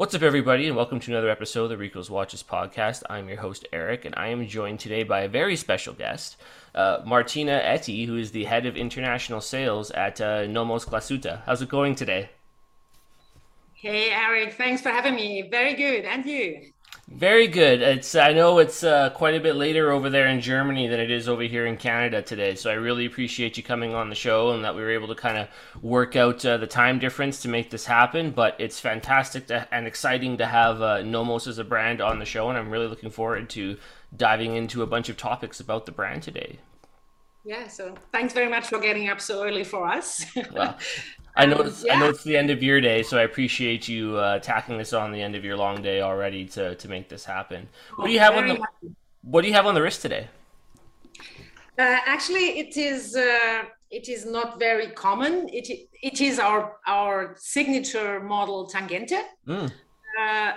What's up, everybody, and welcome to another episode of the Rico's Watches podcast. I'm your host, Eric, and I am joined today by a very special guest, uh, Martina Etty, who is the head of international sales at uh, Nomos Glashütte. How's it going today? Hey, Eric, thanks for having me. Very good. And you? Very good. It's I know it's uh, quite a bit later over there in Germany than it is over here in Canada today. So I really appreciate you coming on the show and that we were able to kind of work out uh, the time difference to make this happen. But it's fantastic to, and exciting to have uh, Nomos as a brand on the show, and I'm really looking forward to diving into a bunch of topics about the brand today. Yeah, so thanks very much for getting up so early for us. well, I know it's, yeah. I know it's the end of your day, so I appreciate you uh, tacking this on the end of your long day already to, to make this happen. What do you have on the happy. What do you have on the wrist today? Uh, actually, it is uh, it is not very common. It it is our our signature model Tangente, mm.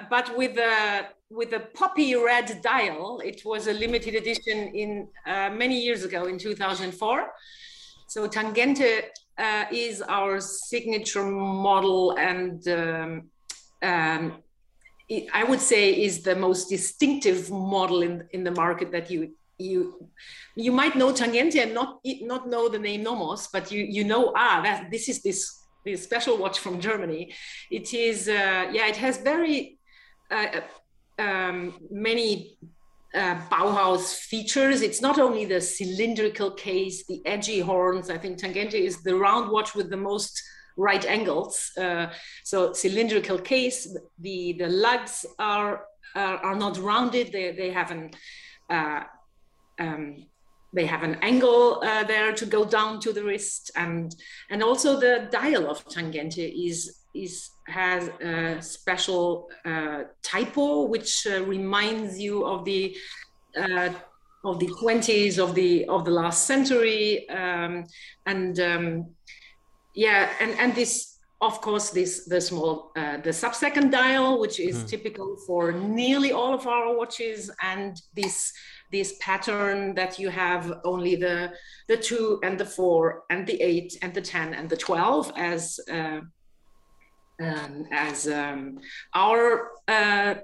but with a with a poppy red dial. It was a limited edition in uh, many years ago in 2004. So Tangente uh, is our signature model and um, um, it, I would say is the most distinctive model in, in the market that you you you might know Tangente and not not know the name Nomos, but you you know ah that this is this this special watch from Germany. It is uh, yeah it has very uh, um, many uh, Bauhaus features. It's not only the cylindrical case, the edgy horns. I think Tangente is the round watch with the most right angles. Uh, so cylindrical case. The the lugs are are, are not rounded. They they have an uh, um, they have an angle uh, there to go down to the wrist, and and also the dial of Tangente is is has a special uh, typo which uh, reminds you of the uh, of the 20s of the of the last century um, and um, yeah and and this of course this the small uh, the sub-second dial which is mm. typical for nearly all of our watches and this this pattern that you have only the the two and the four and the eight and the 10 and the 12 as uh, um, as um, our uh,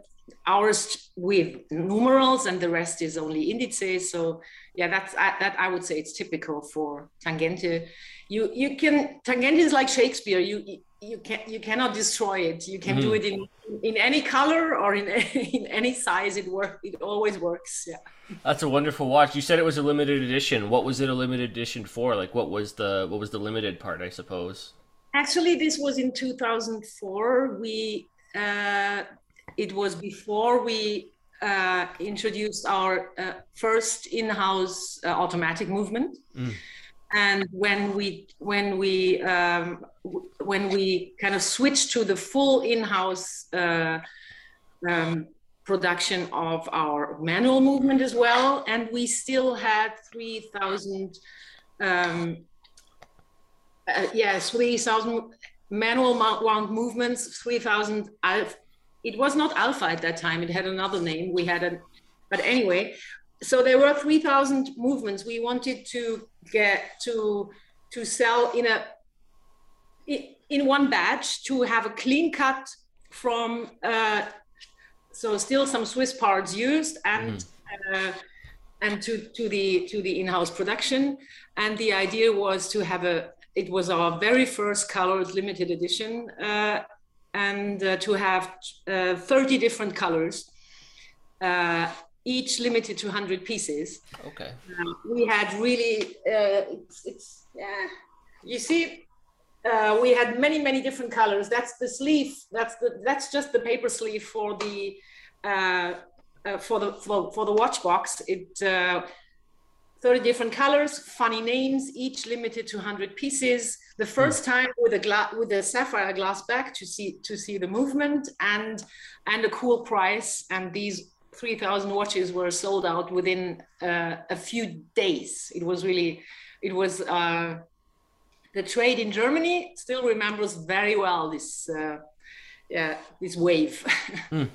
hours with numerals and the rest is only indices. So yeah, that's that I would say it's typical for tangente. You you can tangente is like Shakespeare. You you can you cannot destroy it. You can mm. do mm-hmm. it in in any color or in in any size. It work. It always works. Yeah. That's a wonderful watch. You said it was a limited edition. What was it a limited edition for? Like what was the what was the limited part? I suppose. Actually, this was in 2004. We uh, it was before we uh, introduced our uh, first in-house uh, automatic movement. Mm. And when we when we um, when we kind of switched to the full in-house uh, um, production of our manual movement as well, and we still had 3,000 um, uh, yes, 3,000 manual wound movements, 3,000 alpha. It was not alpha at that time. It had another name. We had a, but anyway, so there were 3,000 movements. We wanted to get to, to sell in a, in one batch to have a clean cut from, uh, so still some Swiss parts used and, mm. uh, and to, to the, to the in-house production. And the idea was to have a, it was our very first colored limited edition uh, and uh, to have uh, 30 different colors uh, each limited to 100 pieces. Okay. Um, we had really uh, it's, it's yeah. You see uh, we had many many different colors. That's the sleeve that's the that's just the paper sleeve for the for the for, for the watch box. It 30 different colors, funny names, each limited to 100 pieces. The first hmm. time with a glass with a sapphire glass back to see to see the movement and and a cool price. And these 3,000 watches were sold out within uh, a few days. It was really, it was uh, the trade in Germany still remembers very well this uh, yeah this wave. mm.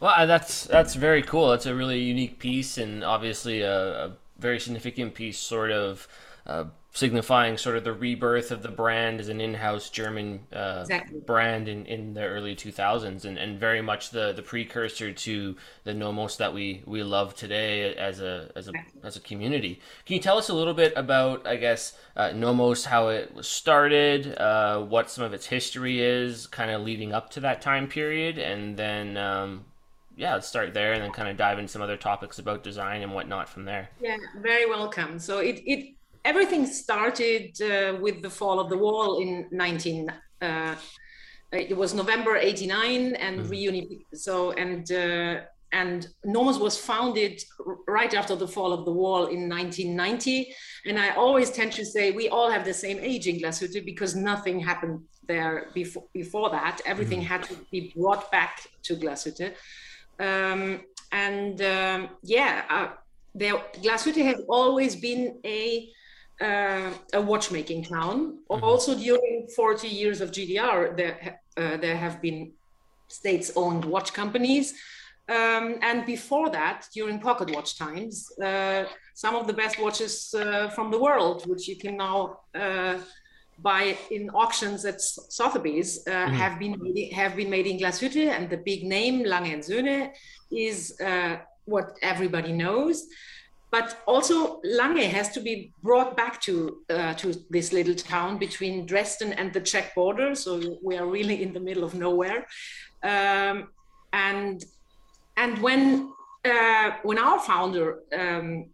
Well, that's that's very cool. It's a really unique piece and obviously a, a very significant piece, sort of uh, signifying sort of the rebirth of the brand as an in-house German uh, exactly. brand in, in the early 2000s and, and very much the, the precursor to the Nomos that we, we love today as a, as a, as a community. Can you tell us a little bit about, I guess, uh, Nomos, how it was started, uh, what some of its history is kind of leading up to that time period, and then um, yeah, let's start there and then kind of dive into some other topics about design and whatnot from there. Yeah, very welcome. So it, it everything started uh, with the fall of the wall in 19 uh, it was november 89 and mm. reuni so and uh, and Nomos was founded right after the fall of the wall in 1990 and i always tend to say we all have the same age in glashütte because nothing happened there before before that everything mm. had to be brought back to glashütte um, and um, yeah uh, there glashütte has always been a uh, a watchmaking town. Mm-hmm. Also, during 40 years of GDR, there, uh, there have been states owned watch companies. Um, and before that, during pocket watch times, uh, some of the best watches uh, from the world, which you can now uh, buy in auctions at Sotheby's, uh, mm-hmm. have been made, have been made in Glashütte, and the big name Lange and Söhne is what everybody knows but also Lange has to be brought back to uh, to this little town between Dresden and the Czech border. So we are really in the middle of nowhere, um, and and when uh, when our founder um,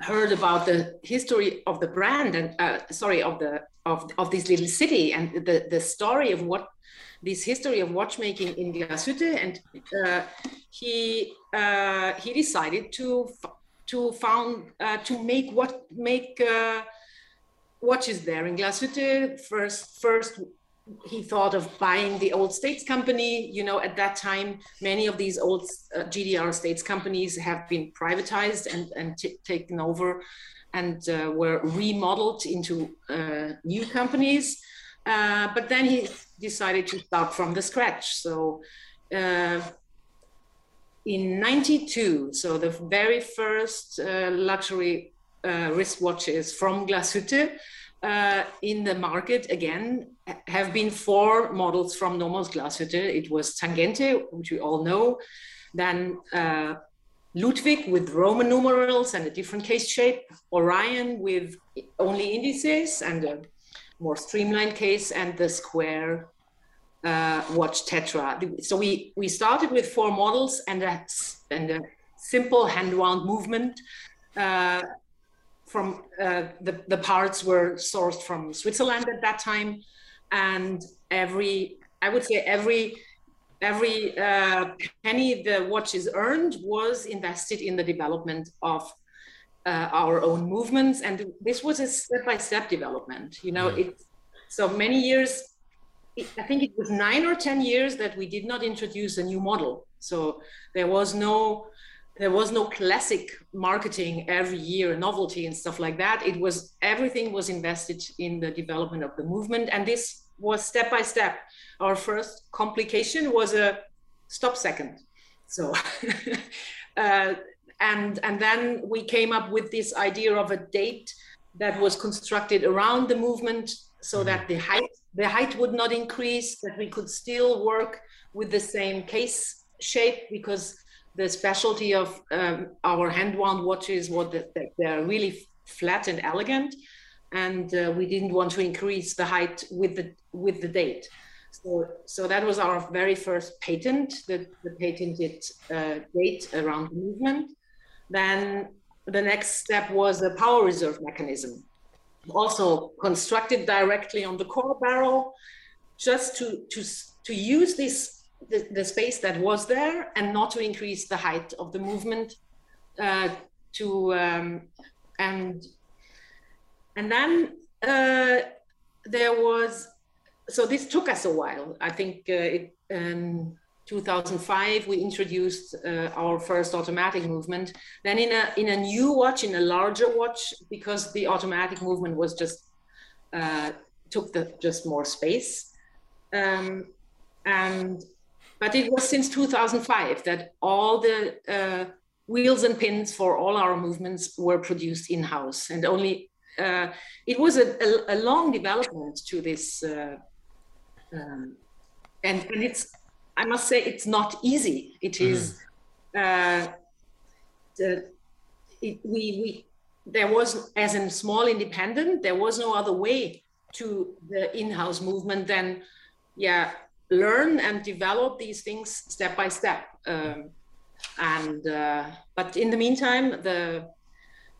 heard about the history of the brand and uh, sorry of the of, of this little city and the the story of what this history of watchmaking in Glashütte, and uh, he uh, he decided to to found uh, to make what make uh, watches there in Glashütte. First, first he thought of buying the old states company. You know, at that time, many of these old uh, GDR states companies have been privatized and and taken over, and uh, were remodeled into uh, new companies. Uh, but then he decided to start from the scratch. So in 92, so the very first uh, luxury uh, wristwatches from Glashütte uh, in the market again have been four models from Nomos Glashütte. It was Tangente, which we all know, then uh, Ludwig with Roman numerals and a different case shape, Orion with only indices and a more streamlined case, and the square uh, watch Tetra. So we we started with four models and a and a simple hand wound movement. Uh, from uh, the the parts were sourced from Switzerland at that time, and every I would say every every uh, penny the watches earned was invested in the development of uh, our own movements, and this was a step by step development. You know, it so many years I think it was nine or 10 years that we did not introduce a new model. So there was no there was no classic marketing every year, novelty and stuff like that. It was everything was invested in the development of the movement, and this was step by step. Our first complication was a stop second. So, uh, and and then we came up with this idea of a date that was constructed around the movement so that the height the height would not increase that we could still work with the same case shape because the specialty of um, our hand wound watches was that they're really flat and elegant and uh, we didn't want to increase the height with the with the date. So so that was our very first patent the, the patented uh, date around the movement. Then the next step was a power reserve mechanism also constructed directly on the core barrel just to to to use this the, the space that was there and not to increase the height of the movement uh, to um, and and then uh, there was so this took us a while. I think uh, it um, 2005 we introduced uh, our first automatic movement. Then in a in a new watch in a larger watch because the automatic movement was just uh, took the just more space. Um, and but it was since 2005 that all the uh, wheels and pins for all our movements were produced in house and only uh, it was a, a, a, long development to this, uh, um, and and it's I must say it's not easy. It mm-hmm. uh, the, it, we we there was as a small independent there was no other way to the in-house movement than yeah learn and develop these things step by step um, and uh, but in the meantime the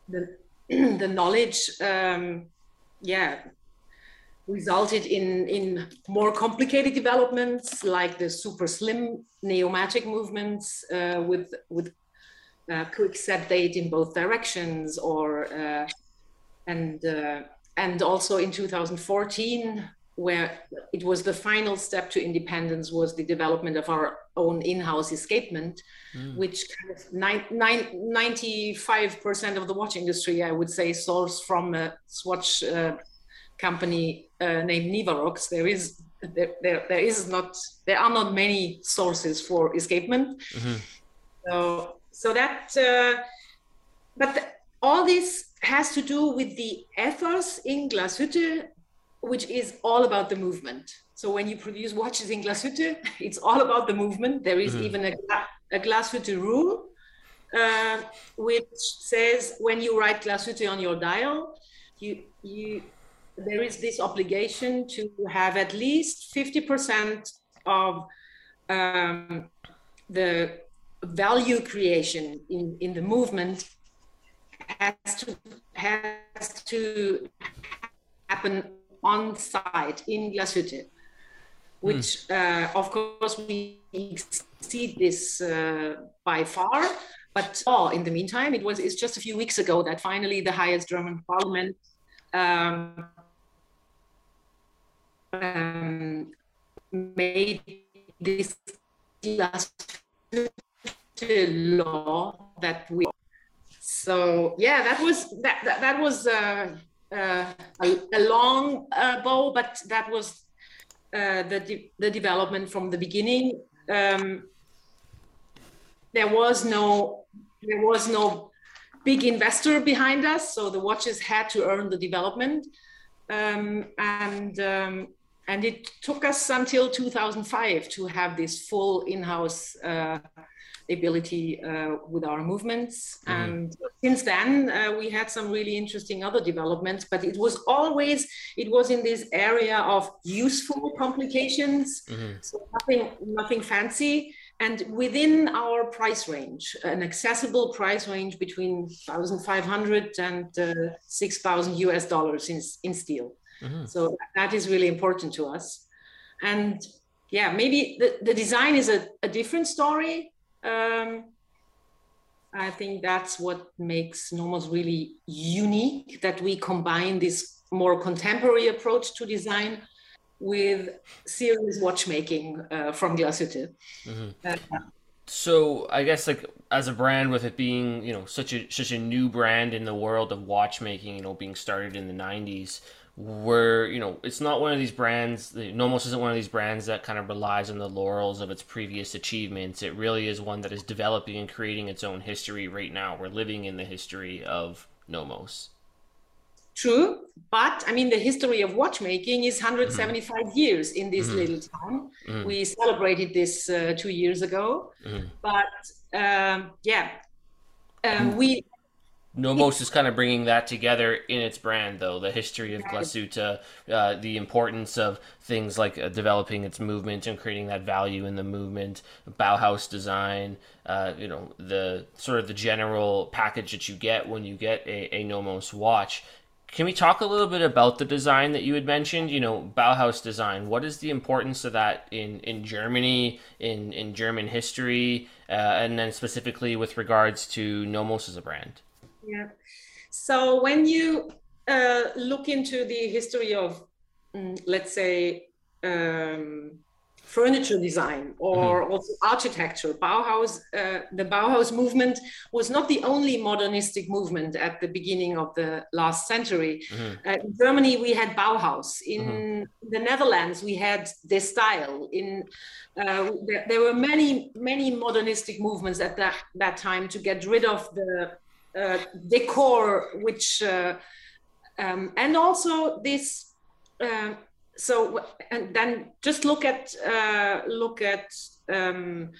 the the knowledge um, yeah resulted in in more complicated developments like the super slim neomatik movements uh, with with uh, quick set date in both directions or uh, and uh, and also in 2014 where it was the final step to independence was the development of our own in-house escapement mm. which kind of nine, nine, 95% of the watch industry i would say source from a swatch uh, company uh, named nivarox there is there, there, there is not there are not many sources for escapement mm-hmm. so so that uh, but the, all this has to do with the ethos in Glashütte which is all about the movement. So when you produce watches in Glashütte, it's all about the movement. There is mm-hmm. even a, a Glashütte rule, uh, which says when you write Glashütte on your dial, you you there is this obligation to have at least 50% of um, the value creation in, in the movement has to has to happen on site in Glashütte, which mm. uh, of course we exceed this uh, by far. But oh, in the meantime, it was it's just a few weeks ago that finally the highest German parliament um, um, made this law that we so yeah that was that that, that was uh, uh, a, a, long uh, bow, but that was uh, the de the development from the beginning. Um, there was no there was no big investor behind us, so the watches had to earn the development, um, and um, and it took us until 2005 to have this full in-house uh, ability uh, with our movements. Mm-hmm. And since then, uh, we had some really interesting other developments, but it was always, it was in this area of useful complications. Mm-hmm. So nothing, nothing fancy. And within our price range, an accessible price range between 1,500 and uh, 6,000 US dollars in, in steel. Mm-hmm. So that is really important to us. And yeah, maybe the, the design is a, a different story um, I think that's what makes Nomos really unique that we combine this more contemporary approach to design with serious watchmaking uh, from Glashütte. Mm-hmm. Uh, so I guess like as a brand with it being you know such a such a new brand in the world of watchmaking you know being started in the 90s where you know it's not one of these brands nomos isn't one of these brands that kind of relies on the laurels of its previous achievements it really is one that is developing and creating its own history right now we're living in the history of nomos true but i mean the history of watchmaking is 175 mm-hmm. years in this mm-hmm. little town mm-hmm. we celebrated this uh, two years ago mm-hmm. but um, yeah um, we Nomos is kind of bringing that together in its brand, though the history of Glashütte, uh, the importance of things like uh, developing its movement and creating that value in the movement, Bauhaus design, uh, you know, the sort of the general package that you get when you get a, a Nomos watch. Can we talk a little bit about the design that you had mentioned? You know, Bauhaus design. What is the importance of that in, in Germany, in, in German history, uh, and then specifically with regards to Nomos as a brand? Yeah. So when you uh, look into the history of, mm, let's say, um, furniture design or mm-hmm. also architecture. Bauhaus, uh, the Bauhaus movement was not the only modernistic movement at the beginning of the last century. Mm-hmm. Uh, in Germany, we had Bauhaus. In mm-hmm. the Netherlands, we had De Stijl. In uh, there, there, were many, many modernistic movements at that, that time to get rid of the decor which uh, um, and also this. Uh, so and then just look at uh, look at um,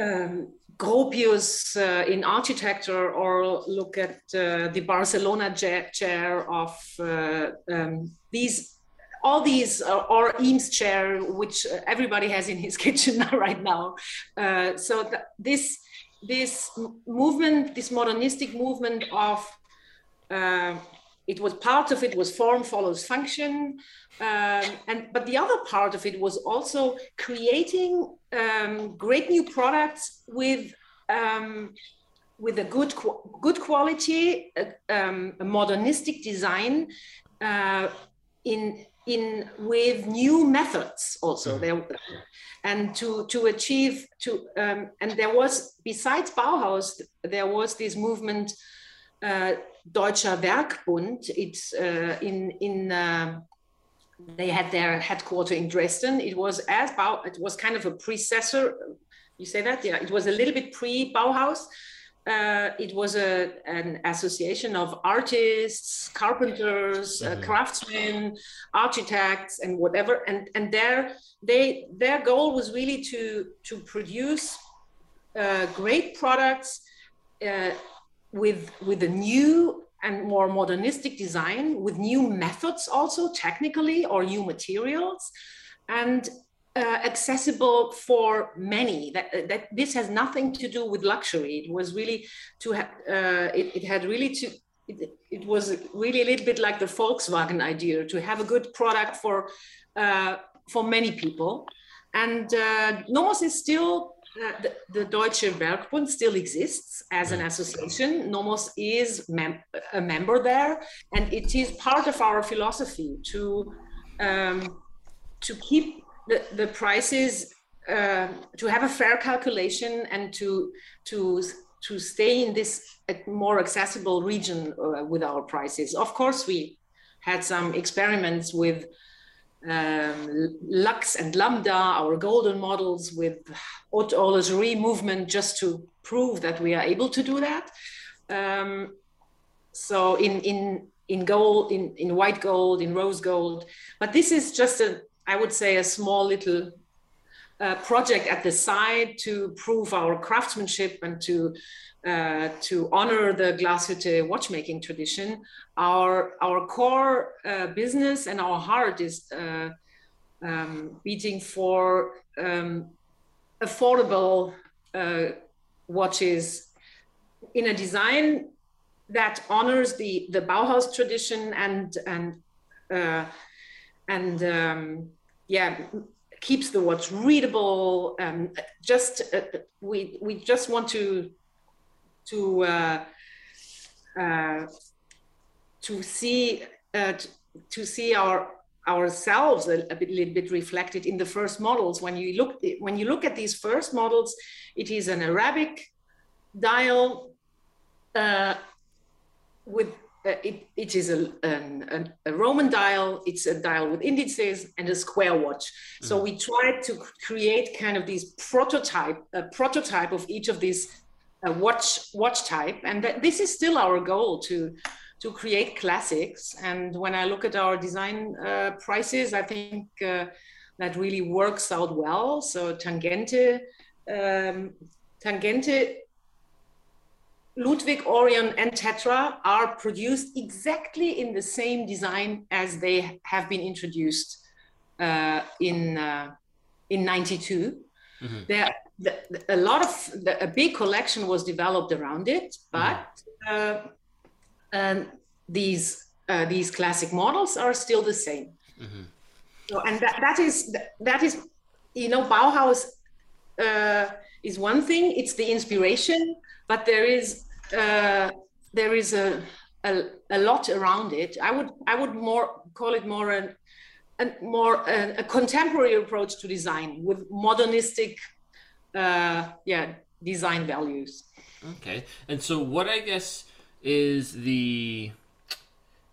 um, Gropius uh, in architecture, or look at uh, the Barcelona chair of uh, um, these all these uh, or Eames chair, which everybody has in his kitchen right now. Uh, so th this this movement, this modernistic movement of uh, it was part of it was form follows function, um, and but the other part of it was also creating um, great new products with um, with a good good quality, uh, um, a modernistic design uh, in in with new methods also. Mm. there and to to achieve to um, and there was besides Bauhaus there was this movement uh, Deutscher Werkbund. It's uh, in in uh, they had their headquarters in Dresden. It was as Bau it was kind of a predecessor you say that? Yeah it was a little bit pre Bauhaus uh, it was a, an association of artists, carpenters, uh, mm-hmm. uh, craftsmen, architects, and whatever. And and their they their goal was really to to produce uh, great products uh, with with a new and more modernistic design, with new methods also technically or new materials, and uh, accessible for many. That, uh, that this has nothing to do with luxury. It was really to have. Uh, it, it had really to. It, it, was really a little bit like the Volkswagen idea to have a good product for uh, for many people. And uh, Nomos is still uh, the, the, Deutsche Werkbund still exists as an association. Nomos is mem- a member there, and it is part of our philosophy to um, to keep the, the prices uh, to have a fair calculation and to to to stay in this more accessible region uh, with our prices. Of course, we had some experiments with um, Lux and Lambda, our golden models with haute horlogerie movement, just to prove that we are able to do that. Um, so in in in gold, in in white gold, in rose gold, but this is just a I would say, a small little uh, project at the side to prove our craftsmanship and to uh, to honor the Glashütte watchmaking tradition. Our our core uh, business and our heart is uh, um, beating for um, affordable uh, watches in a design that honors the the Bauhaus tradition and and uh, and um, yeah keeps the words readable um, just uh, we we just want to to uh, uh, to see uh, to see our ourselves a, a bit, little bit reflected in the first models. When you look when you look at these first models it is an arabic dial uh, with uh, it, it is a, an, a Roman dial, it's a dial with indices and a square watch. Mm-hmm. So we tried to create kind of these prototype, a prototype of each of these uh, watch watch type, and th- this is still our goal to to create classics. And when I look at our design uh, prices, I think uh, that really works out well. So Tangente, um, Tangente Ludwig, Orion, and Tetra are produced exactly in the same design as they have been introduced uh, in uh, in '92. Mm-hmm. There, the, the, a lot of the, a big collection was developed around it, but mm-hmm. uh, these uh, these classic models are still the same. Mm-hmm. So, and that, that is that is you know Bauhaus uh, is one thing; it's the inspiration but there is uh, there is a, a, a lot around it. I would I would more call it more an, a more a contemporary approach to design with modernistic uh, yeah design values. Okay, and so what I guess is the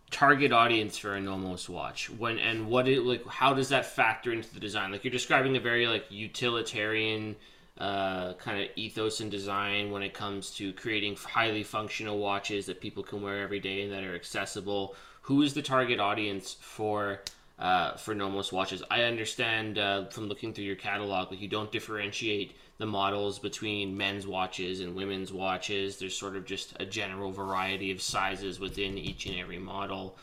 target audience for a Nomos watch when and what it like how does that factor into the design like you're describing a very like utilitarian uh, kind of ethos and design when it comes to creating highly functional watches that people can wear every day and that are accessible. Who is the target audience for uh, for Nomos watches? I understand uh, from looking through your catalog that you don't differentiate the models between men's watches and women's watches. There's sort of just a general variety of sizes within each and every model.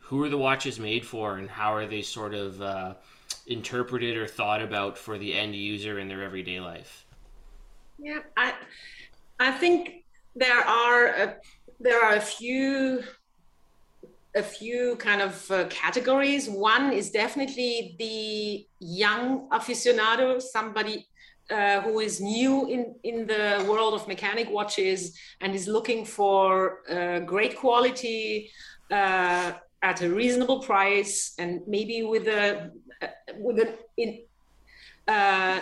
Who are the watches made for, and how are they sort of uh, interpreted or thought about for the end user in their everyday life? Yeah, I I think there are a, there are a few a few kind of uh, categories. One is definitely the young aficionado, somebody uh, who is new in, in the world of mechanic watches and is looking for uh, great quality uh, at a reasonable price and maybe with a with an in uh,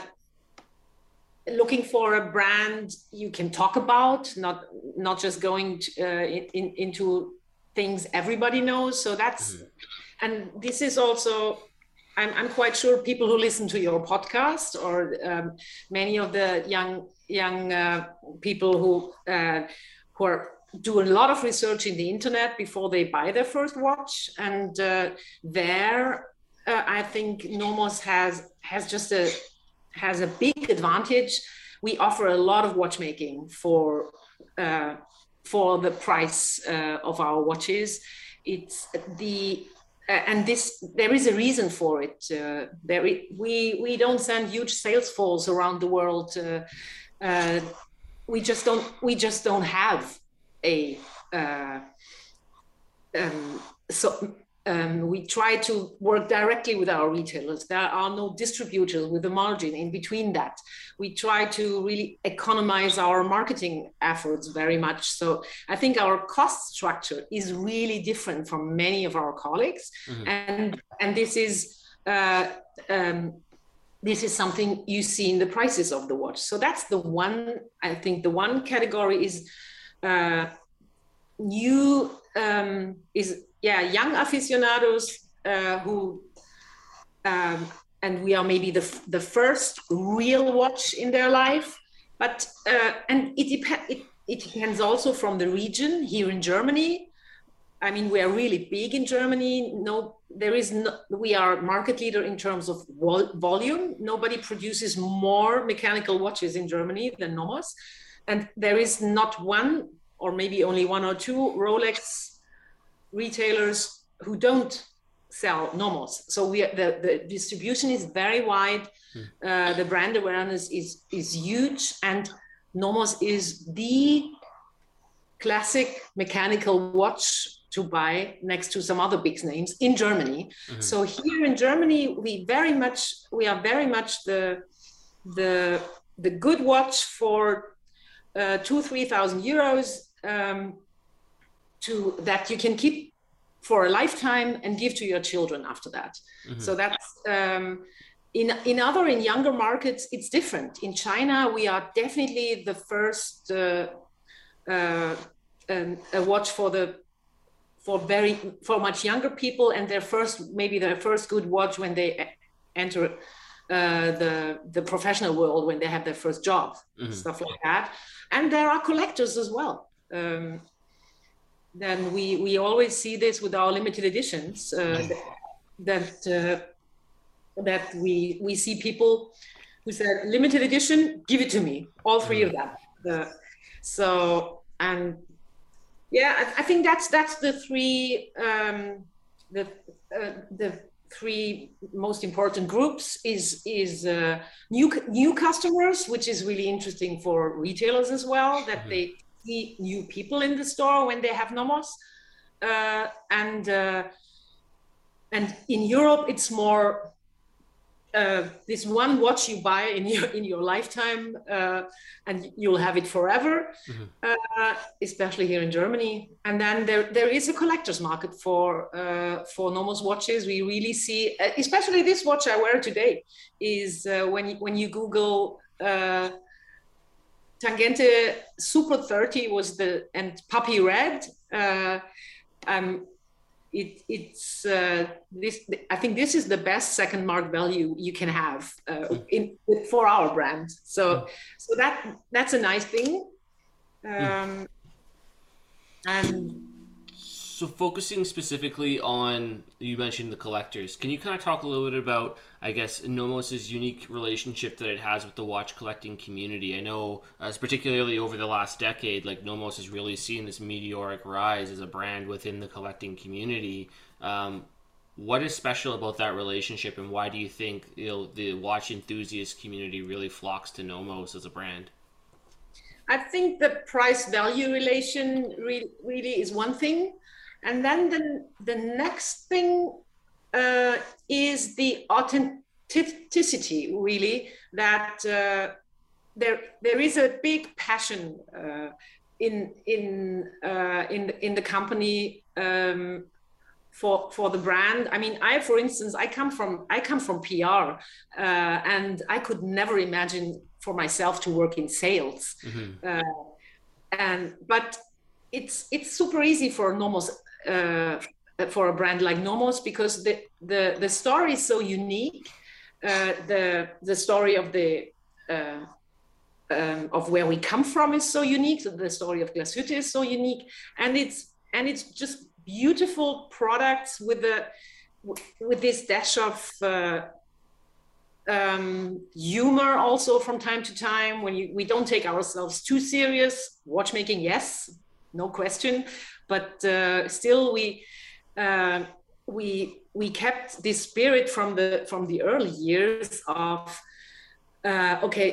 looking for a brand you can talk about not not just going to, uh, in, in, into things everybody knows so that's mm-hmm. and this is also I'm, I'm quite sure people who listen to your podcast or um, many of the young young uh, people who uh, who are do a lot of research in the internet before they buy their first watch and uh, there uh, I think Nomos has has just a has a big advantage. We offer a lot of watchmaking for uh, for the price uh, of our watches. It's the uh, and this there is a reason for it. Uh, there we we don't send huge sales force around the world. Uh, we just don't we just don't have a um, so um, we try to work directly with our retailers. There are no distributors with a margin in between that. We try to really economize our marketing efforts very much. So I think our cost structure is really different from many of our colleagues, mm-hmm. and and this is. Uh, um, this is something you see in the prices of the watch. So that's the one, I think the one category is uh, new um, is yeah, young aficionados uh, who, um, and we are maybe the, the first real watch in their life. But, uh, and it, dep- it, it depends also from the region here in Germany. I mean, we are really big in Germany. No, there is no, we are market leader in terms of vol- volume. Nobody produces more mechanical watches in Germany than Nomos. And there is not one, or maybe only one or two Rolex retailers who don't sell Nomos. So we the, the distribution is very wide. Mm. Uh, the brand awareness is is huge, and Nomos is the classic mechanical watch to buy next to some other big names in Germany. Mm-hmm. So here in Germany, we very much we are very much the the the good watch for uh, two three thousand euros. Um, to that you can keep for a lifetime and give to your children after that. Mm-hmm. So that's um, in in other in younger markets it's different. In China we are definitely the first uh, uh, um, a watch for the for very for much younger people and their first maybe their first good watch when they enter uh, the the professional world when they have their first job mm-hmm. stuff like that and there are collectors as well um, then we we always see this with our limited editions uh, that uh, that we we see people who said limited edition give it to me all three of them. Uh, so and yeah I, I, think that's that's the three um, the uh, the three most important groups is is uh, new new customers which is really interesting for retailers as well that mm-hmm. they see new people in the store when they have nomos uh, and uh, and in Europe it's more uh, this one watch you buy in your in your lifetime uh, and you'll have it forever mm-hmm. uh, especially here in Germany and then there there is a collector's market for uh, for Nomos watches we really see especially this watch I wear today is when when you google Tangente Super 30 was the and Poppy Red. Uh, um, it, it's uh, this. I think this is the best second mark value you can have uh, hmm. in for our brand. So hmm. so that that's a nice thing. Hmm. Um, and so focusing specifically on you mentioned the collectors, can you kind of talk a little bit about I guess Nomos's unique relationship that it has with the watch collecting community? I know, as particularly over the last decade, like Nomos has really seen this meteoric rise as a brand within the collecting community. Um, what is special about that relationship, and why do you think you know, the watch enthusiast community really flocks to Nomos as a brand? I think the price value relation re- really is one thing. And then the, the next thing uh, is the authenticity, really, that uh, there, there is a big passion uh, in, in, uh, in, in the company um, for for the brand i mean i for instance i come from i come from pr uh, and i could never imagine for myself to work in sales mm-hmm. uh, and but it's it's super easy for Nomos uh, for a brand like Nomos because the the the story is so unique. Uh, the the story of the uh, um, of where we come from is so unique. The story of Glashütte is so unique, and it's and it's just beautiful products with the with this dash of uh, um, humor also from time to time when you, we don't take ourselves too serious watchmaking yes no question but uh, still we uh, we we kept this spirit from the from the early years of uh, okay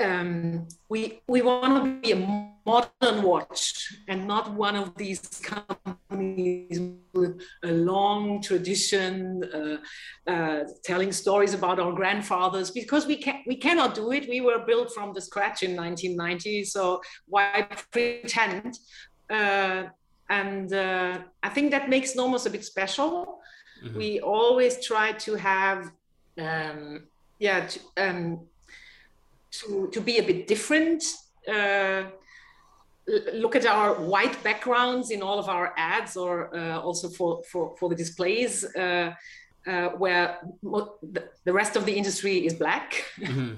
um, we we want to be a modern watch and not one of these companies with a long tradition uh, uh, telling stories about our grandfathers because we can we cannot do it. We were built from the scratch in 1990 so why pretend? Uh, and uh, i think that makes nomos a bit special. Mm-hmm. we always try to have um, yeah to, um, to, to be a bit different. Uh, look at our white backgrounds in all of our ads or uh, also for, for, for the displays uh, uh where the rest of the industry is black. Mm-hmm.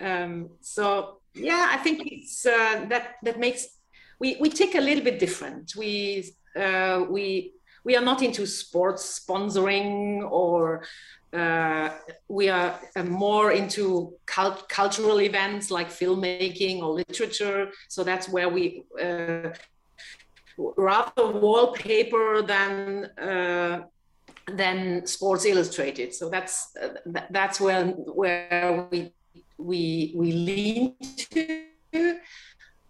um, so yeah, I think it's uh, that that makes we, we tick a little bit different. We uh, we we are not into sports sponsoring or uh, we are uh, more into cult- cultural events like filmmaking or literature. So that's where we uh, rather wallpaper than uh, than Sports Illustrated. So that's uh, th- that's where where we we we lean to.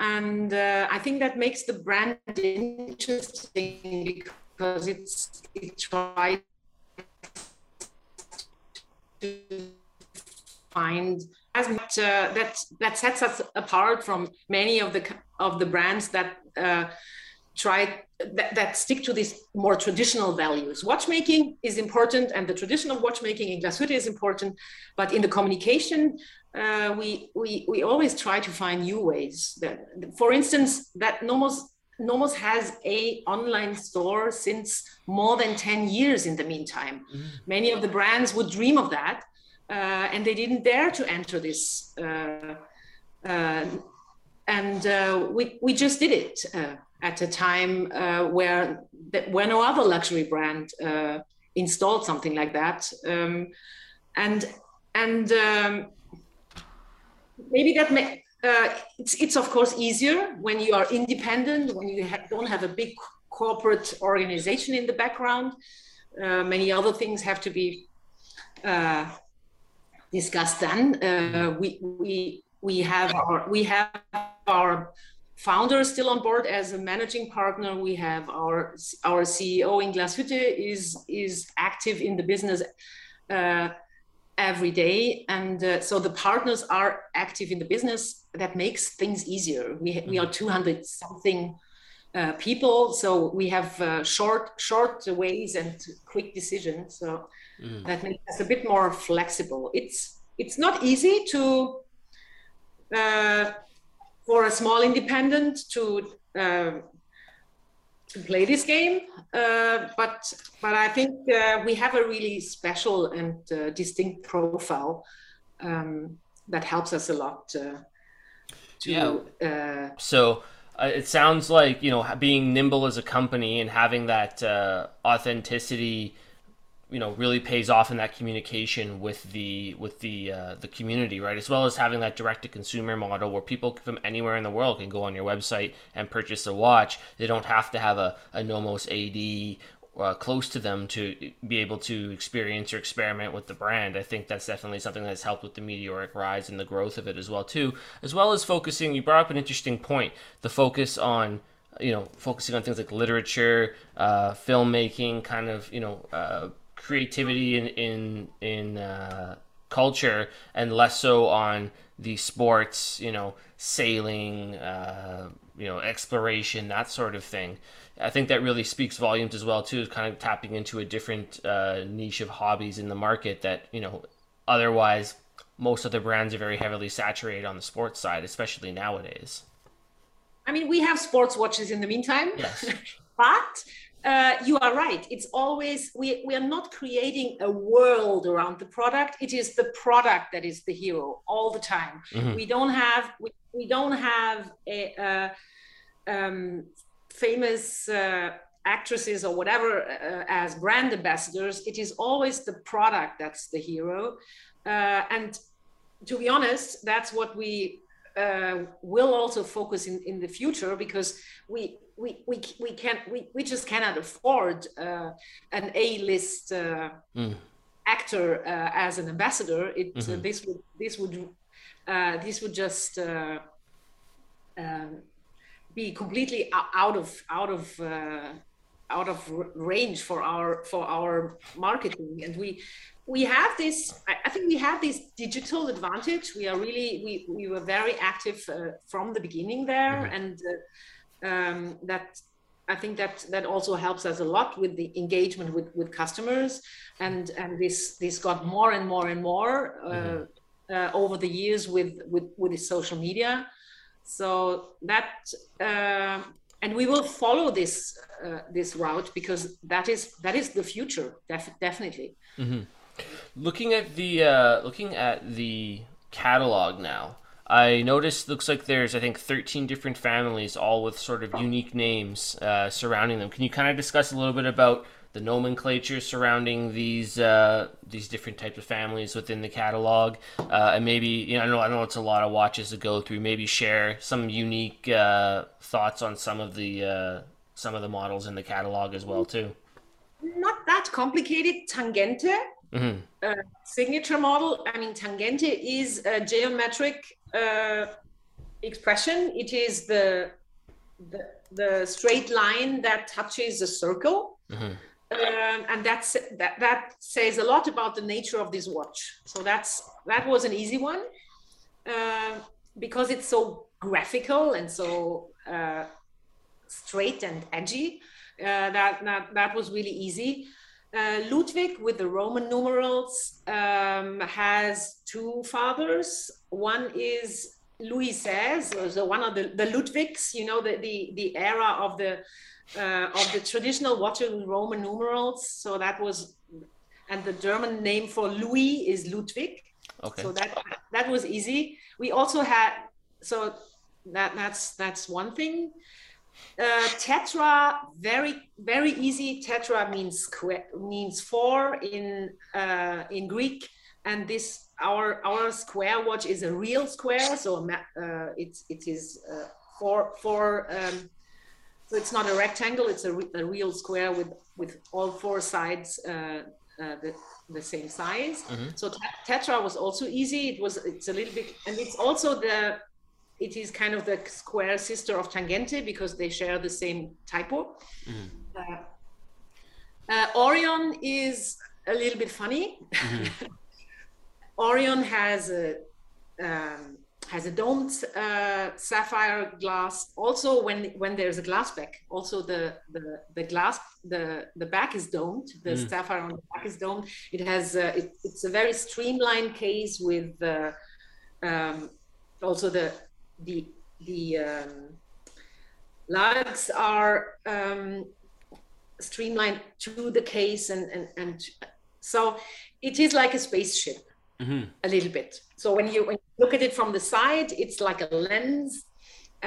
And uh, I think that makes the brand interesting because it's it tries to find as much uh, that that sets us apart from many of the of the brands that uh, try that, that, stick to these more traditional values. Watchmaking is important, and the tradition of watchmaking in Glashütte is important. But in the communication, uh, we we we always try to find new ways. That, for instance, that Nomos Nomos has a online store since more than 10 years in the meantime. Mm. Many of the brands would dream of that, uh, and they didn't dare to enter this. Uh, uh, and uh, we, we just did it uh, at a time uh, where, where no other luxury brand installed something like that. Um, and and um, maybe that may, uh, it's, it's of course easier when you are independent, when you ha- don't have a big corporate organization in the background. Uh, many other things have to be uh, discussed then. Uh, we, we, we have our, we have our founder still on board as a managing partner. We have our, our CEO in Glashütte is, is active in the business uh, every day. And uh, so the partners are active in the business. That makes things easier. We, we are mm-hmm. 200 something uh, people. So we have uh, short short ways and quick decisions. So mm. that makes us a bit more flexible. It's it's not easy to uh, for a small independent to uh, to play this game. Uh, but but I think uh, we have a really special and uh, distinct profile um, that helps us a lot. Uh, to, yeah. Uh, so. Uh, it sounds like you know being nimble as a company and having that authenticity you know really pays off in that communication with the with the uh, the community right? As well as having that direct to consumer model where people from anywhere in the world can go on your website and purchase a watch. They don't have to have a, a nomos ad uh, close to them to be able to experience or experiment with the brand. I think that's definitely something that's helped with the meteoric rise and the growth of it as well too. As well as focusing you brought up an interesting point the focus on you know focusing on things like literature uh, filmmaking kind of you know uh, creativity in in in uh, culture and less so on the sports, you know, sailing, uh, you know, exploration, that sort of thing. I think that really speaks volumes as well too, kind of tapping into a different uh, niche of hobbies in the market that you know otherwise most other brands are very heavily saturated on the sports side, especially nowadays. I mean, we have sports watches in the meantime, yes. but uh, you are right. It's always, we, we are not creating a world around the product. It is the product that is the hero all the time. Mm-hmm. We don't have, we, we don't have a, uh, um, famous uh, actresses or whatever uh, as brand ambassadors. It is always the product that's the hero. Uh, and to be honest, that's what we uh, will also focus in, in the future because we we we we can't we, we just cannot afford uh, an A-list uh, mm. actor uh, as an ambassador. It uh, mm-hmm. this would this would uh, this would just uh, um, be completely out of out of out of range for our for our marketing and we we have this i think we have this digital advantage we are really we, we were very active uh, from the beginning there mm-hmm. and uh, um, that I think that that also helps us a lot with the engagement with, with customers, and and this this got more and more and more uh, mm-hmm. uh, over the years with with with the social media. So that uh, and we will follow this uh, this route because that is that is the future def- definitely. Mm-hmm. Looking at the uh, looking at the catalog now. I noticed looks like there's I think 13 different families, all with sort of unique names uh, surrounding them. Can you kind of discuss a little bit about the nomenclature surrounding these uh, these different types of families within the catalog, uh, and maybe you know I know I know it's a lot of watches to go through. Maybe share some unique uh, thoughts on some of the uh, some of the models in the catalog as well too. Not that complicated. Tangente. Mm-hmm. Uh, signature model. I mean, tangente is a geometric uh, expression. It is the, the, the straight line that touches a circle. Mm-hmm. Um, and that's that that says a lot about the nature of this watch. So that's that was an easy one uh, because it's so graphical and so uh, straight and edgy. Uh, that, that that was really easy. Uh, Ludwig with the Roman numerals um, has two fathers. One is Louis XVI, so one of the, the Ludwigs, you know, the, the, the era of the uh, of the traditional watches with Roman numerals. So that was, and the German name for Louis is Ludwig. Okay. So that that was easy. We also had so that that's that's one thing. Uh, tetra, very very easy. Tetra means square, means four in uh, in Greek, and this our our square watch is a real square, so uh, it's it is uh, four four. Um, so it's not a rectangle; it's a, re a real square with with all four sides uh, uh, the the same size. Mm -hmm. So tetra was also easy. It was it's a little bit, and it's also the it is kind of the square sister of Tangente because they share the same typo. Mm. Uh, uh, Orion is a little bit funny. Mm-hmm. Orion has a um, has a domed uh, sapphire glass. Also, when when there's a glass back, also the the the glass the the back is domed. The mm. sapphire on the back is domed. It has uh, it, it's a very streamlined case with uh, um, also the the the um, lugs are um, streamlined to the case and, and, and so it is like a spaceship mm-hmm. a little bit so when you, when you look at it from the side it's like a lens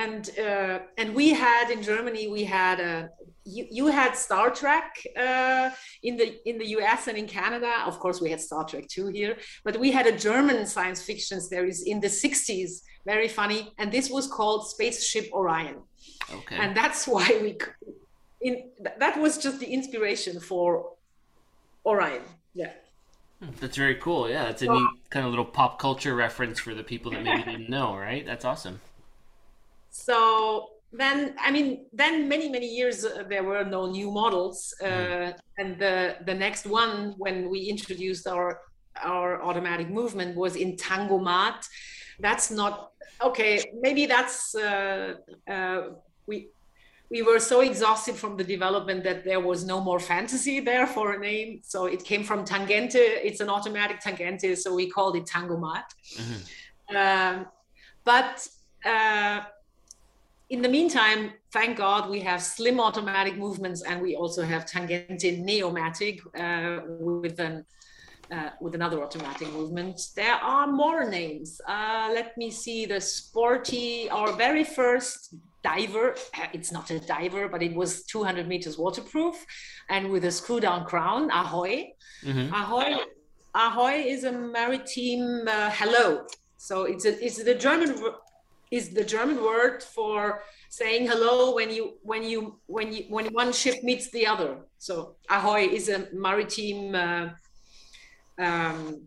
and uh, and we had in germany we had a you, you had star trek uh, in the in the us and in canada of course we had star trek too here but we had a german science fiction series in the 60s very funny and this was called spaceship orion okay and that's why we in that was just the inspiration for Orion. Yeah. That's very cool. Yeah, that's a neat kind of little pop culture reference for the people that maybe didn't know, right? That's awesome. So then, I mean, then many many years uh, there were no new models, uh, mm. and the the next one when we introduced our our automatic movement was in Tangomat. That's not okay. Maybe that's uh, uh we we were so exhausted from the development that there was no more fantasy there for a name. So it came from Tangente. It's an automatic Tangente, so we called it Tangomat. Mm-hmm. Um, but uh, in the meantime, thank God we have slim automatic movements, and we also have Tangente Neomatic uh, with an uh, with another automatic movement. There are more names. Uh, let me see the sporty, our very first diver. Uh, it's not a diver, but it was 200 meters waterproof and with a screw down crown, Ahoy. Mm-hmm. Ahoy. Ahoy is a maritime uh, hello. So it's a, it's the German is the German word for saying hello when you when you when you when one ship meets the other. So ahoy is a maritime uh, um,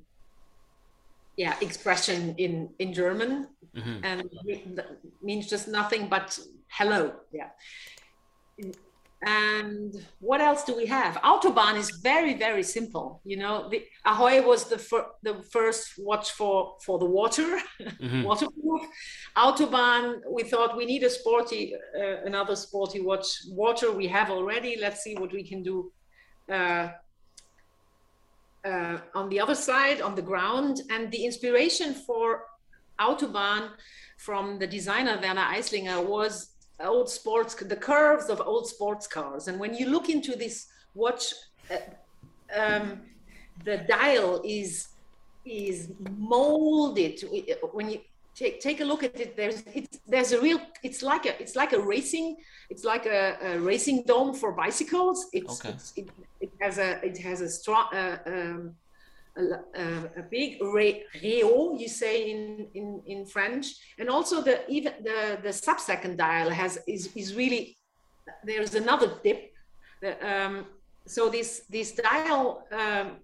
yeah expression in in German mm-hmm. and means just nothing but hello. Yeah. And what else do we have? Autobahn is very, very simple. You know, the Ahoy was the fir- the first watch for for the water, mm-hmm. waterproof. Autobahn, we thought we need a sporty, uh, another sporty watch. Water we have already. Let's see what we can do uh, uh, on the other side, on the ground. And the inspiration for Autobahn from the designer Werner Aisslinger was old sports, the curves of old sports cars. And when you look into this watch, uh, um, the dial is is molded. When you take take a look at it, there's it's there's a real. It's like a it's like a racing. It's like a, a racing dome for bicycles. It's, okay. it's it, it, has a it has a strong. Uh, um, a, a, big rehaut, you say in, in, in French, and also the even the the sub-second dial has is, is really there's another dip. Um, so this this dial um,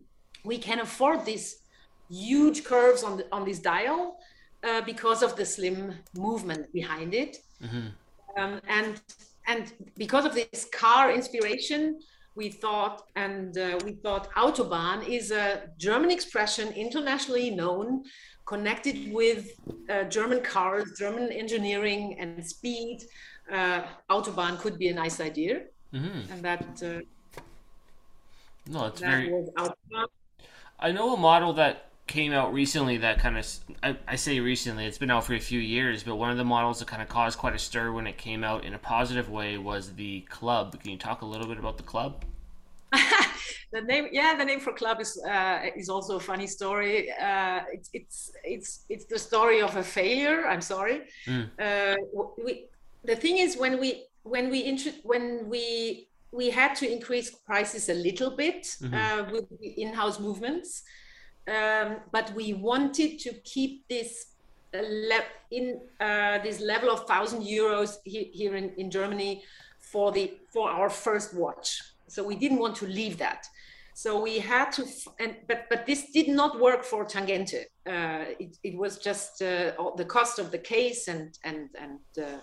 we can afford these huge curves on the, on this dial uh, because of the slim movement behind it, mm-hmm. um, and and because of this car inspiration we thought, and uh, we thought Autobahn is a German expression, internationally known, connected with uh, German cars, German engineering and speed. Uh, Autobahn could be a nice idea, mm-hmm. and that. Uh, no, it's very. I know a model that came out recently that kind of I, I, say recently it's been out for a few years but one of the models that kind of caused quite a stir when it came out in a positive way was the club can you talk a little bit about the club the name yeah the name for club is uh, is also a funny story uh, it's it's it's it's the story of a failure i'm sorry mm. uh, we, the thing is when we when we intro- when we we had to increase prices a little bit mm-hmm. Uh, with in-house movements um, but we wanted to keep this uh, le- in uh, this level of thousand euros he- here in, in Germany for the for our first watch. So we didn't want to leave that. So we had to, and but but this did not work for Tangente. Uh, it, it was just uh, the cost of the case and and and uh,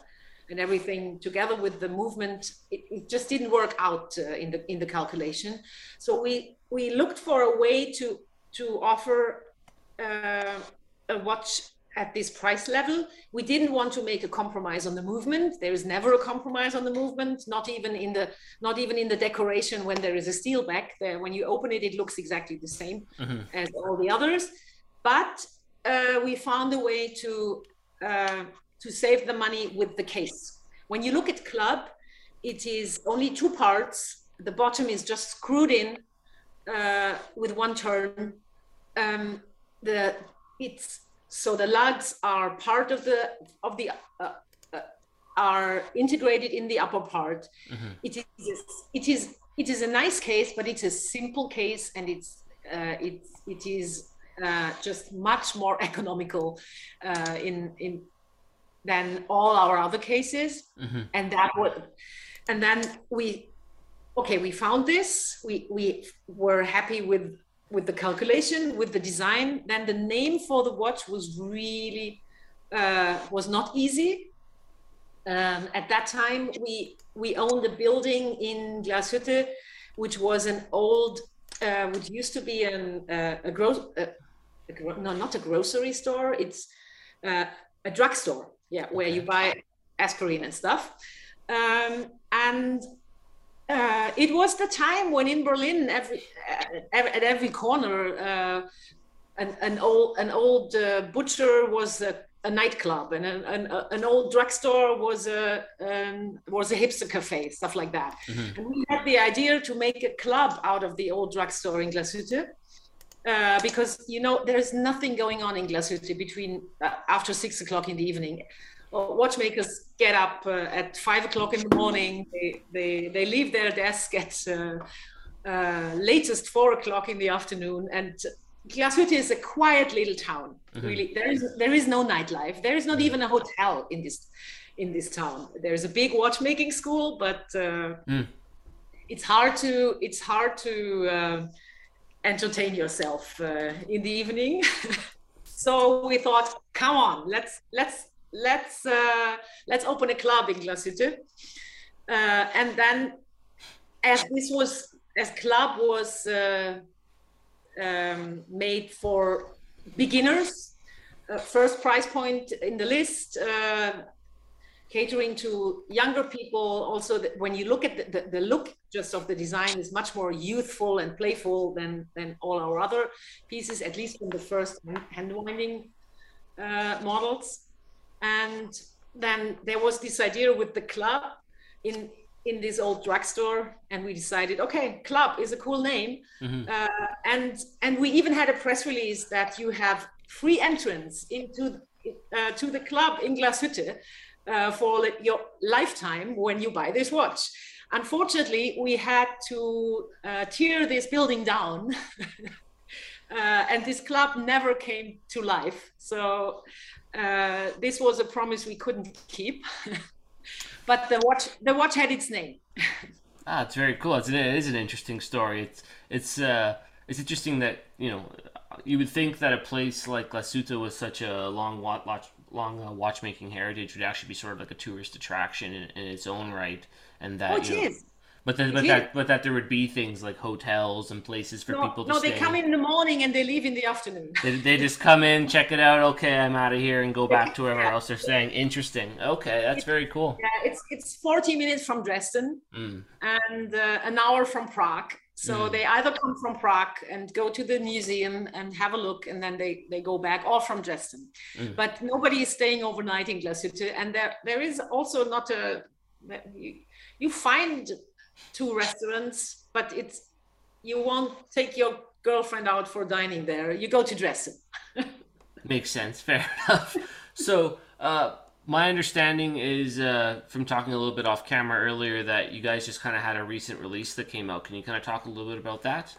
and everything together with the movement. It, it just didn't work out uh, in the in the calculation. So we we looked for a way to to offer uh, a watch at this price level. We didn't want to make a compromise on the movement. There is never a compromise on the movement, not even in the not even in the decoration when there is a steel back there. When you open it, it looks exactly the same mm-hmm. as all the others. But uh, we found a way to uh, to save the money with the case. when you look at club, it is only two parts. The bottom is just screwed in uh, with one turn. Um, the it's so the lugs are part of the of the uh, uh, are integrated in the upper part. Mm-hmm. It is it is it is a nice case, but it's a simple case, and it's uh, it it is uh, just much more economical uh, in in than all our other cases, mm-hmm. and that would and then we okay we found this we we were happy with with the calculation with the design then the name for the watch was really uh, was not easy. Um, at that time we we owned a building in glashütte which was an old uh, which used to be an uh, a gro- uh, a no not a grocery store. It's uh, a drugstore yeah where you buy aspirin and stuff. Um, and uh, it was the time when in Berlin, every at every corner, uh, an, an old an old uh, butcher was a, a nightclub, and an, an, an, old drugstore was a um, was a hipster cafe, stuff like that. Mm-hmm. And we had the idea to make a club out of the old drugstore in Glashütte. Uh, because you know there's nothing going on in Glashütte between uh, after six o'clock in the evening watchmakers get up uh, at five o'clock in the morning. They, they, they leave their desk at uh, uh, latest four o'clock in the afternoon. And Glashütte is a quiet little town. Mm-hmm. Really, there is there is no nightlife. There is not even a hotel in this in this town. There's a big watchmaking school, but mm. it's hard to it's hard to uh, entertain yourself uh, in the evening. so we thought, come on, let's let's let's uh, let's open a club in Glashütte. Uh, and then, as this was as club was uh, um, made for beginners, uh, first price point in the list, uh, catering to younger people. Also, the, when you look at the, the, the, look just of the design is much more youthful and playful than than all our other pieces, at least from the first hand winding uh, models and then there was this idea with the club in in this old drugstore and we decided okay club is a cool name. Mm-hmm. uh, and and we even had a press release that you have free entrance into uh, to the club in glashütte uh, for your lifetime when you buy this watch. Unfortunately we had to uh, tear this building down. Uh, and this club never came to life. So uh, this was a promise we couldn't keep. but the watch, the watch had its name. ah, it's very cool. It's, it is an interesting story. It's it's uh, it's interesting that you know you would think that a place like Glashütte with such a long watch, long uh, watchmaking heritage would actually be sort of like a tourist attraction in, in its own right, and that oh, it you know, is. But then, but that, but that there would be things like hotels and places for no, people to no, stay. No, they come in the morning and they leave in the afternoon. They, they just come in, check it out. Okay, I'm out of here, and go back to wherever yeah. else they're staying. Interesting. Okay, that's it's, very cool. Yeah, it's it's 40 minutes from Dresden mm. and uh, an hour from Prague. So mm. they either come from Prague and go to the museum and have a look, and then they, they go back, or from Dresden. Mm. But nobody is staying overnight in Glashütte, and there there is also not a you, you find two restaurants, but it's you won't take your girlfriend out for dining there. You go to Dresden. Makes sense. Fair enough. So, uh, my understanding is uh, from talking a little bit off camera earlier that you guys just kind of had a recent release that came out. Can you kind of talk a little bit about that?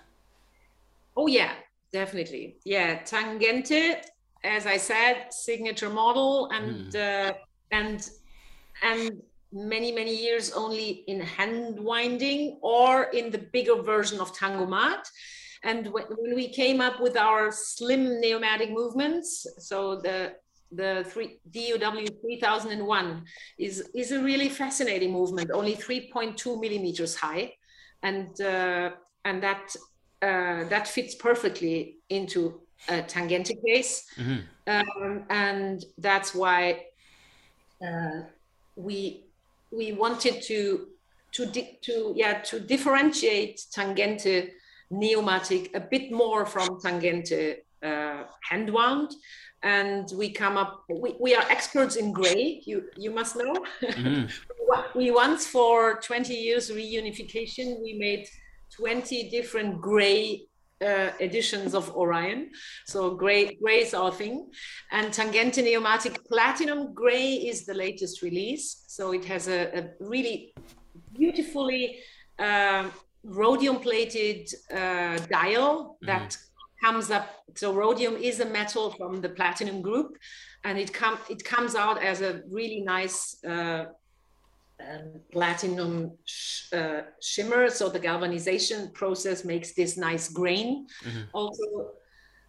Oh yeah, definitely. Yeah, Tangente, as I said, signature model, and mm. uh, and and many many years only in hand winding or in the bigger version of tangomat and when, when we came up with our slim neomatic movements so the the three DUW 3001 is is a really fascinating movement only 3.2 millimeters high. And uh, and that uh, that fits perfectly into a tangente case mm-hmm. um, and that's why uh, we we wanted to to to yeah to differentiate tangente neomatic a bit more from tangente uh, hand wound and we come up we, we are experts in gray you you must know mm-hmm. we once for 20 years reunification, we made 20 different gray uh, editions of Orion. So gray, gray is our thing. And Tangente Neomatic Platinum Gray is the latest release. So it has a, a really beautifully uh, rhodium plated uh, dial mm-hmm. that comes up. So rhodium is a metal from the platinum group and it, com- it comes out as a really nice uh, um, platinum sh- uh, shimmer. So the galvanization process makes this nice grain mm-hmm. also.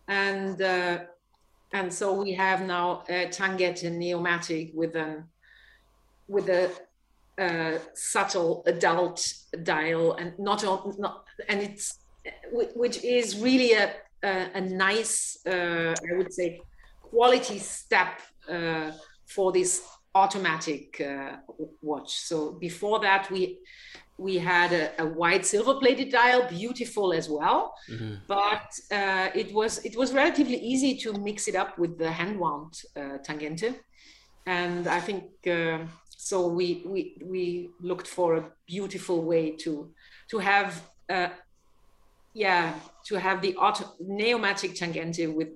And uh, and so we have now a Tangente Neomatic with a with a uh, subtle adult dial and not, not and it's which is really a a, a nice uh, I would say quality step uh, for this automatic uh, watch. So before that, we we had a, a white silver plated dial, beautiful as well, mm-hmm. but uh, it was it was relatively easy to mix it up with the hand wound uh, tangente, and I think uh, so. We we we looked for a beautiful way to to have. Uh, yeah, to have the auto, neomatic tangente with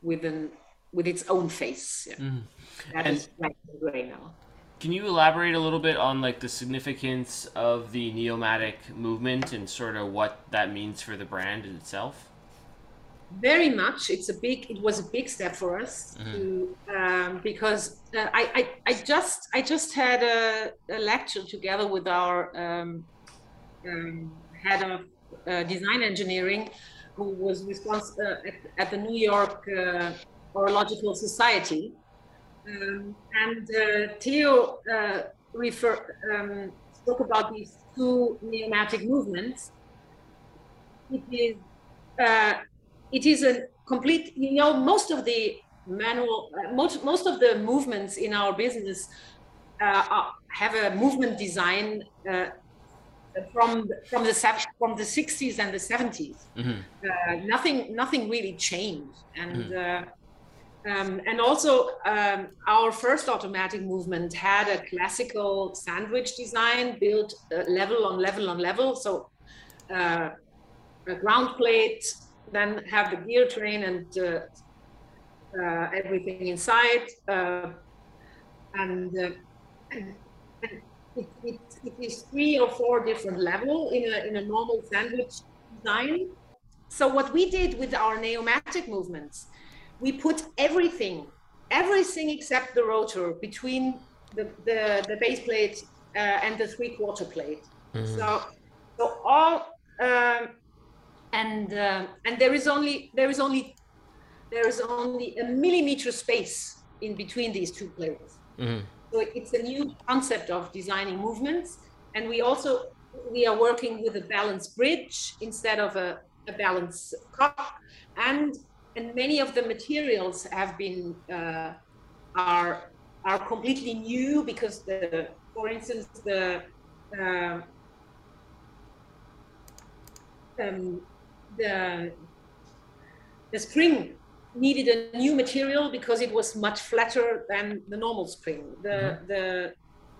with an with its own face. Yeah. Mm. That and is like gray now. Can you elaborate a little bit on like the significance of the neomatic movement and sort of what that means for the brand itself? Very much. It's a big. It was a big step for us mm-hmm. to um, because uh, I, I I just I just had a, a lecture together with our um, um, head of uh, design engineering, who was responsible uh, at, at, the New York uh, Horological Society. Um, and uh, Theo uh, refer, um, spoke about these two neomatic movements. It is, uh, it is a complete, you know, most of the manual, uh, most, most of the movements in our business uh, are, have a movement design uh, from from the from the 60s and the 70s. Mm-hmm. nothing nothing really changed, and mm-hmm um, and also, um, our first automatic movement had a classical sandwich design built uh, level on level on level. So, uh, a ground plate, then have the gear train and uh, uh everything inside. Uh, and, uh, it, it, it is three or four different level in a, in a normal sandwich design. So, what we did with our neomatic movements we put everything, everything except the rotor between the, the, the base plate uh, and the three quarter plate. Mm-hmm. So, so all, um, and, uh, and there is only, there is only, there is only a millimeter space in between these two plates. Mm-hmm. So it's a new concept of designing movements. And we also, we are working with a balance bridge instead of a, a balance cock. And and many of the materials have been uh, are are completely new because the for instance the uh, um, the the spring needed a new material because it was much flatter than the normal spring. The mm-hmm. the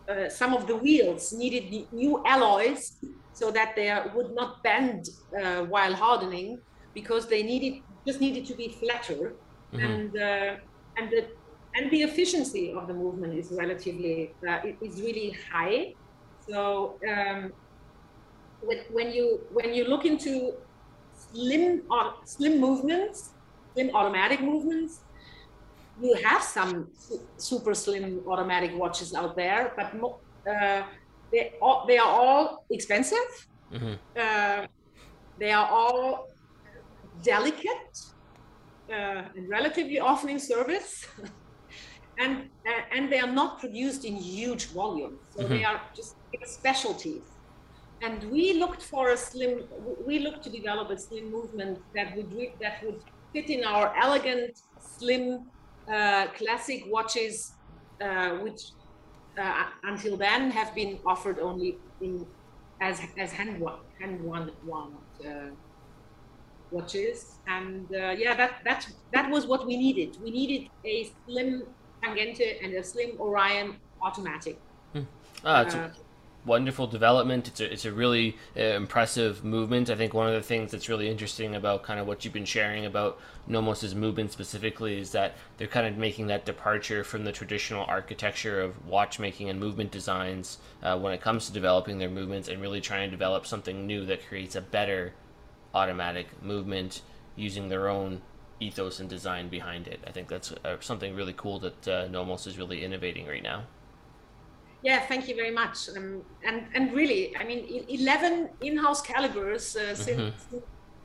uh, some of the wheels needed new alloys so that they would not bend uh, while hardening because they needed just needed to be flatter mm-hmm. and uh, and the and the efficiency of the movement is relatively uh, is really high so um, when, when you when you look into slim slim movements slim automatic movements you have some su- super slim automatic watches out there but mo- uh, they, all, they are all expensive mm-hmm. Uh, they are all delicate uh, and relatively often in service. and uh, and they are not produced in huge volumes so mm-hmm. they are just specialties and we looked for a slim we looked to develop a slim movement that would that would fit in our elegant slim uh, classic watches uh, which uh, until then have been offered only in as as hand one hand one one uh, watches. And uh, yeah, that that that was what we needed. We needed a slim Tangente and a slim Orion automatic. Hmm. Ah, it's uh, wonderful development. It's a, it's a really uh, impressive movement. I think one of the things that's really interesting about kind of what you've been sharing about Nomos's movement specifically is that they're kind of making that departure from the traditional architecture of watchmaking and movement designs uh, when it comes to developing their movements and really trying to develop something new that creates a better automatic movement using their own ethos and design behind it. I think that's uh, something really cool that uh, Nomos is really innovating right now. Yeah, thank you very much. Um, and and really, I mean, eleven in-house calibers uh, mm-hmm. since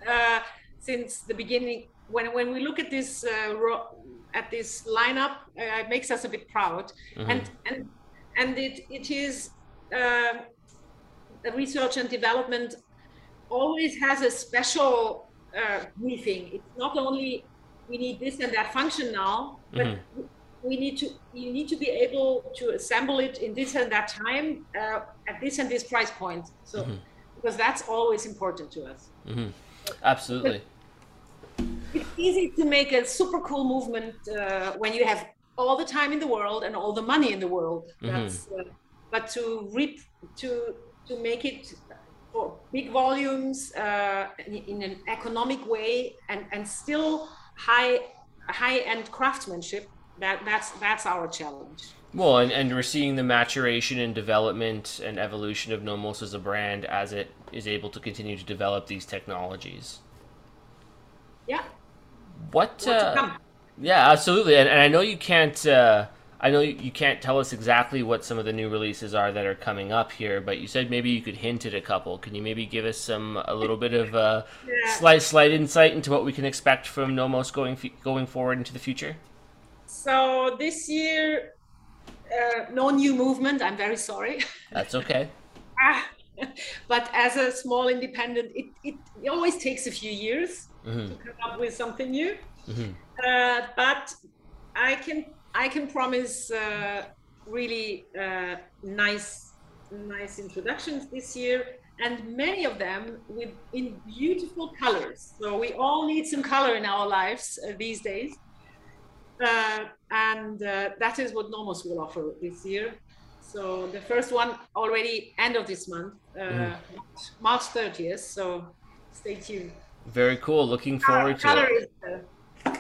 uh, since the beginning. When when we look at this uh, ro- at this lineup, uh, it makes us a bit proud. Mm-hmm. And and and it it is uh, research and development always has a special uh, briefing. It's not only we need this and that function now, but mm-hmm we need to you need to be able to assemble it in this and that time uh, at this and this price point so mm-hmm. because that's always important to us mm-hmm. absolutely but it's easy to make a super cool movement uh, when you have all the time in the world and all the money in the world mm-hmm. that's uh, but to reap to to make it for big volumes uh, in, an economic way and and still high high end craftsmanship that that's that's our challenge. Well, and, and we're seeing the maturation and development and evolution of Nomos as a brand as it is able to continue to develop these technologies. Yeah. What? Uh, yeah, absolutely. And, and I know you can't. Uh, I know you can't tell us exactly what some of the new releases are that are coming up here, but you said maybe you could hint at a couple. Can you maybe give us some a little bit of a yeah. slight slight insight into what we can expect from Nomos going going forward into the future? So this year, uh, no new movement. I'm very sorry. That's okay. ah, but as a small independent, it, it, it always takes a few years mm-hmm. to come up with something new. Mm-hmm. Uh, but I can I can promise uh, really uh, nice nice introductions this year and many of them with in beautiful colors. So we all need some color in our lives uh, these days. Uh, and uh, that is what Nomos will offer this year. So the first one already end of this month, uh, mm. March 30th. So stay tuned. Very cool. Looking forward to it.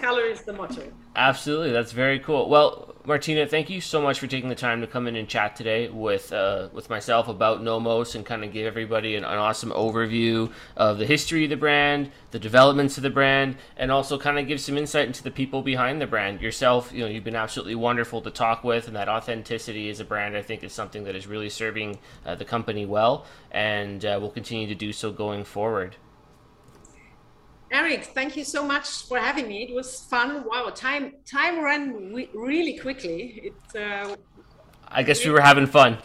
Is the motto. Absolutely, that's very cool. Well, Martina, thank you so much for taking the time to come in and chat today with uh, with myself about Nomos and kind of give everybody an, an, awesome overview of the history of the brand, the developments of the brand, and also kind of give some insight into the people behind the brand. Yourself, you know, you've been absolutely wonderful to talk with, and that authenticity as a brand, I think, is something that is really serving uh, the company well, and uh, will continue to do so going forward. Eric, thank you so much for having me. It was fun. Wow, time time ran really quickly. It. Uh, I guess we were having fun.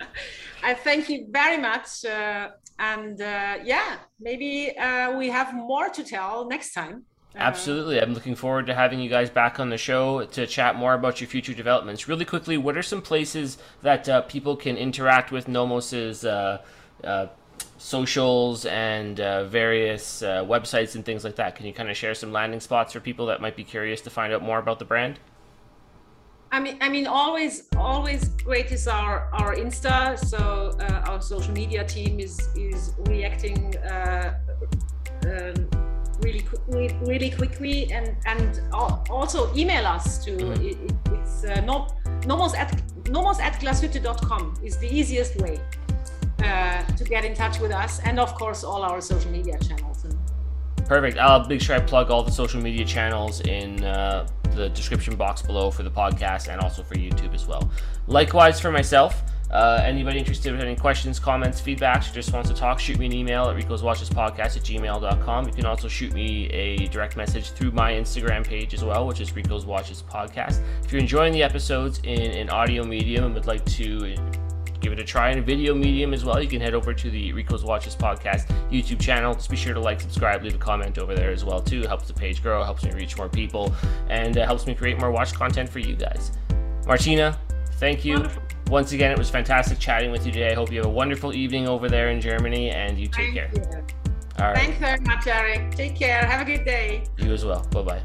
I thank you very much, uh, and uh, yeah, maybe uh, we have more to tell next time. Uh, Absolutely. I'm looking forward to having you guys back on the show to chat more about your future developments. Really quickly, what are some places that uh, people can interact with Nomos's socials and uh, various uh, websites and things like that. Can you kind of share some landing spots for people that might be curious to find out more about the brand? I mean, I mean, always, always great is our our Insta. So uh, our social media team is is reacting uh, um, really, really quickly, and and also email us to mm-hmm. it, it's uh, no, nomos at nomos at glashütte.com is the easiest way uh, to get in touch with us, and of course, all our social media channels. Perfect. I'll make sure I plug all the social media channels in uh, the description box below for the podcast and also for YouTube as well. Likewise for myself. Uh, anybody interested in any questions, comments, feedbacks, or just wants to talk, shoot me an email at Rico's Watches Podcast at gmail.com. You can also shoot me a direct message through my Instagram page as well, which is Rico's Watches Podcast. If you're enjoying the episodes in an audio medium and would like to give it a try in a video medium as well, you can head over to the Rico's Watches Podcast YouTube channel. Just be sure to like, subscribe, leave a comment over there as well too. It helps the page grow, helps me reach more people, and uh, helps me create more watch content for you guys. Martina, thank you. Wonderful. Once again, it was fantastic chatting with you today. I hope you have a wonderful evening over there in Germany, and you take thank care. You. All right. Thanks very much, Eric. Take care. Have a good day. You as well. Bye bye.